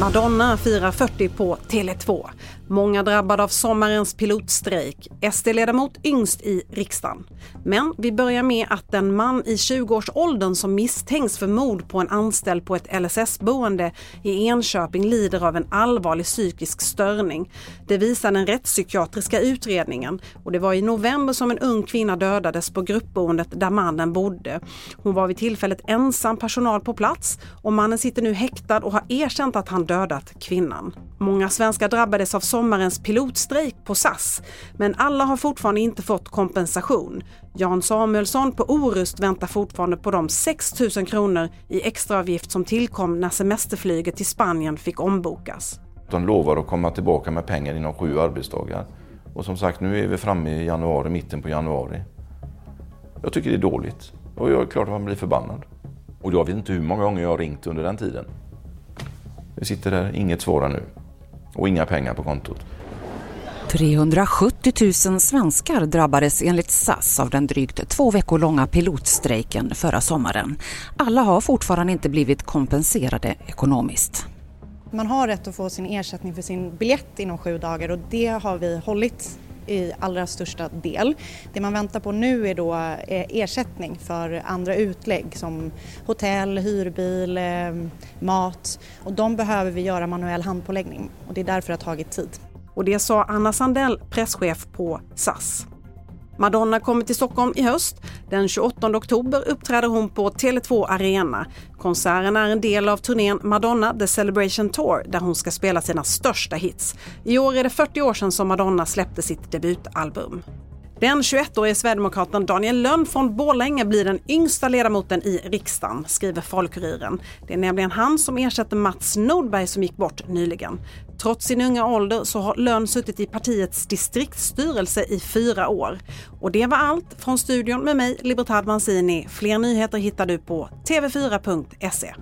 Madonna firar 40 på Tele2. Många drabbade av sommarens pilotstrejk. SD-ledamot yngst i riksdagen. Men vi börjar med att en man i 20-årsåldern som misstänks för mord på en anställd på ett LSS-boende i Enköping lider av en allvarlig psykisk störning. Det visar den rättspsykiatriska utredningen och det var i november som en ung kvinna dödades på gruppboendet där mannen bodde. Hon var vid tillfället ensam personal på plats och mannen sitter nu häktad och har erkänt att han dödat kvinnan. Många svenskar drabbades av sommarens pilotstrejk på SAS, men alla har fortfarande inte fått kompensation. Jan Samuelsson på Orust väntar fortfarande på de 6 000 kronor i extraavgift som tillkom när semesterflyget till Spanien fick ombokas. De lovar att komma tillbaka med pengar inom sju arbetsdagar. Och som sagt, nu är vi framme i januari, mitten på januari. Jag tycker det är dåligt. Och jag är klart att man blir förbannad. Och jag vet inte hur många gånger jag har ringt under den tiden. Vi sitter där, inget svarar nu och inga pengar på kontot. 370 000 svenskar drabbades enligt SAS av den drygt två veckor långa pilotstrejken förra sommaren. Alla har fortfarande inte blivit kompenserade ekonomiskt. Man har rätt att få sin ersättning för sin biljett inom sju dagar och det har vi hållit i allra största del. Det man väntar på nu är då eh, ersättning för andra utlägg som hotell, hyrbil, eh, mat och de behöver vi göra manuell handpåläggning och det är därför det har tagit tid. Och det sa Anna Sandell, presschef på SAS. Madonna kommer till Stockholm i höst. Den 28 oktober uppträder hon på Tele2 Arena. Konserten är en del av turnén Madonna The Celebration Tour där hon ska spela sina största hits. I år är det 40 år sedan som Madonna släppte sitt debutalbum. Den 21-årige sverigedemokraten Daniel Lönn från Borlänge blir den yngsta ledamoten i riksdagen, skriver Folkuriren. Det är nämligen han som ersätter Mats Nordberg som gick bort nyligen. Trots sin unga ålder så har Lönn suttit i partiets distriktsstyrelse i fyra år. Och det var allt från studion med mig, Libertad Mancini. Fler nyheter hittar du på tv4.se.